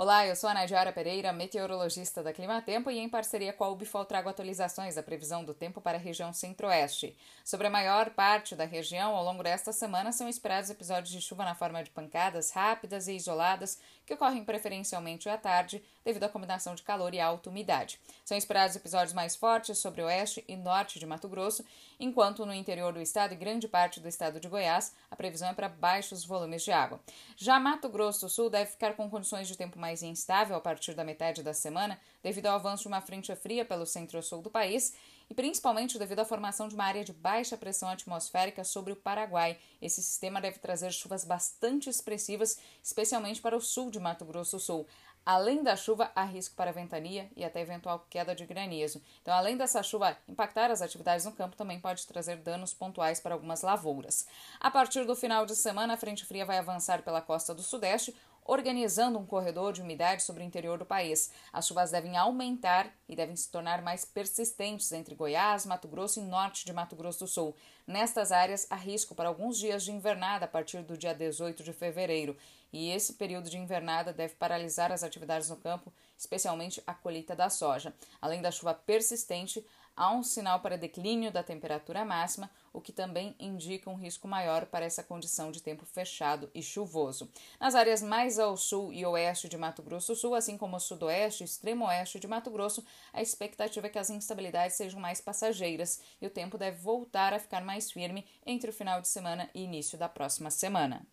Olá, eu sou a Nadiara Pereira, meteorologista da Climatempo e em parceria com a Ubifol trago atualizações da previsão do tempo para a região centro-oeste. Sobre a maior parte da região, ao longo desta semana são esperados episódios de chuva na forma de pancadas rápidas e isoladas que ocorrem preferencialmente à tarde devido à combinação de calor e alta umidade. São esperados episódios mais fortes sobre o oeste e norte de Mato Grosso, enquanto no interior do estado e grande parte do estado de Goiás a previsão é para baixos volumes de água. Já Mato Grosso do Sul deve ficar com condições de tempo mais mais instável a partir da metade da semana, devido ao avanço de uma frente fria pelo centro-sul do país e principalmente devido à formação de uma área de baixa pressão atmosférica sobre o Paraguai. Esse sistema deve trazer chuvas bastante expressivas, especialmente para o sul de Mato Grosso do Sul. Além da chuva, há risco para ventania e até eventual queda de granizo. Então, além dessa chuva impactar as atividades no campo, também pode trazer danos pontuais para algumas lavouras. A partir do final de semana, a frente fria vai avançar pela costa do sudeste, organizando um corredor de umidade sobre o interior do país. As chuvas devem aumentar e devem se tornar mais persistentes entre Goiás, Mato Grosso e norte de Mato Grosso do Sul. Nestas áreas, há risco para alguns dias de invernada a partir do dia 18 de fevereiro, e esse período de invernada deve paralisar as atividades no campo, especialmente a colheita da soja. Além da chuva persistente, há um sinal para declínio da temperatura máxima, o que também indica um risco maior para essa condição de tempo fechado e chuvoso. Nas áreas mais ao sul e oeste de Mato Grosso Sul, assim como sudoeste e extremo oeste de Mato Grosso, a expectativa é que as instabilidades sejam mais passageiras e o tempo deve voltar a ficar mais firme entre o final de semana e início da próxima semana.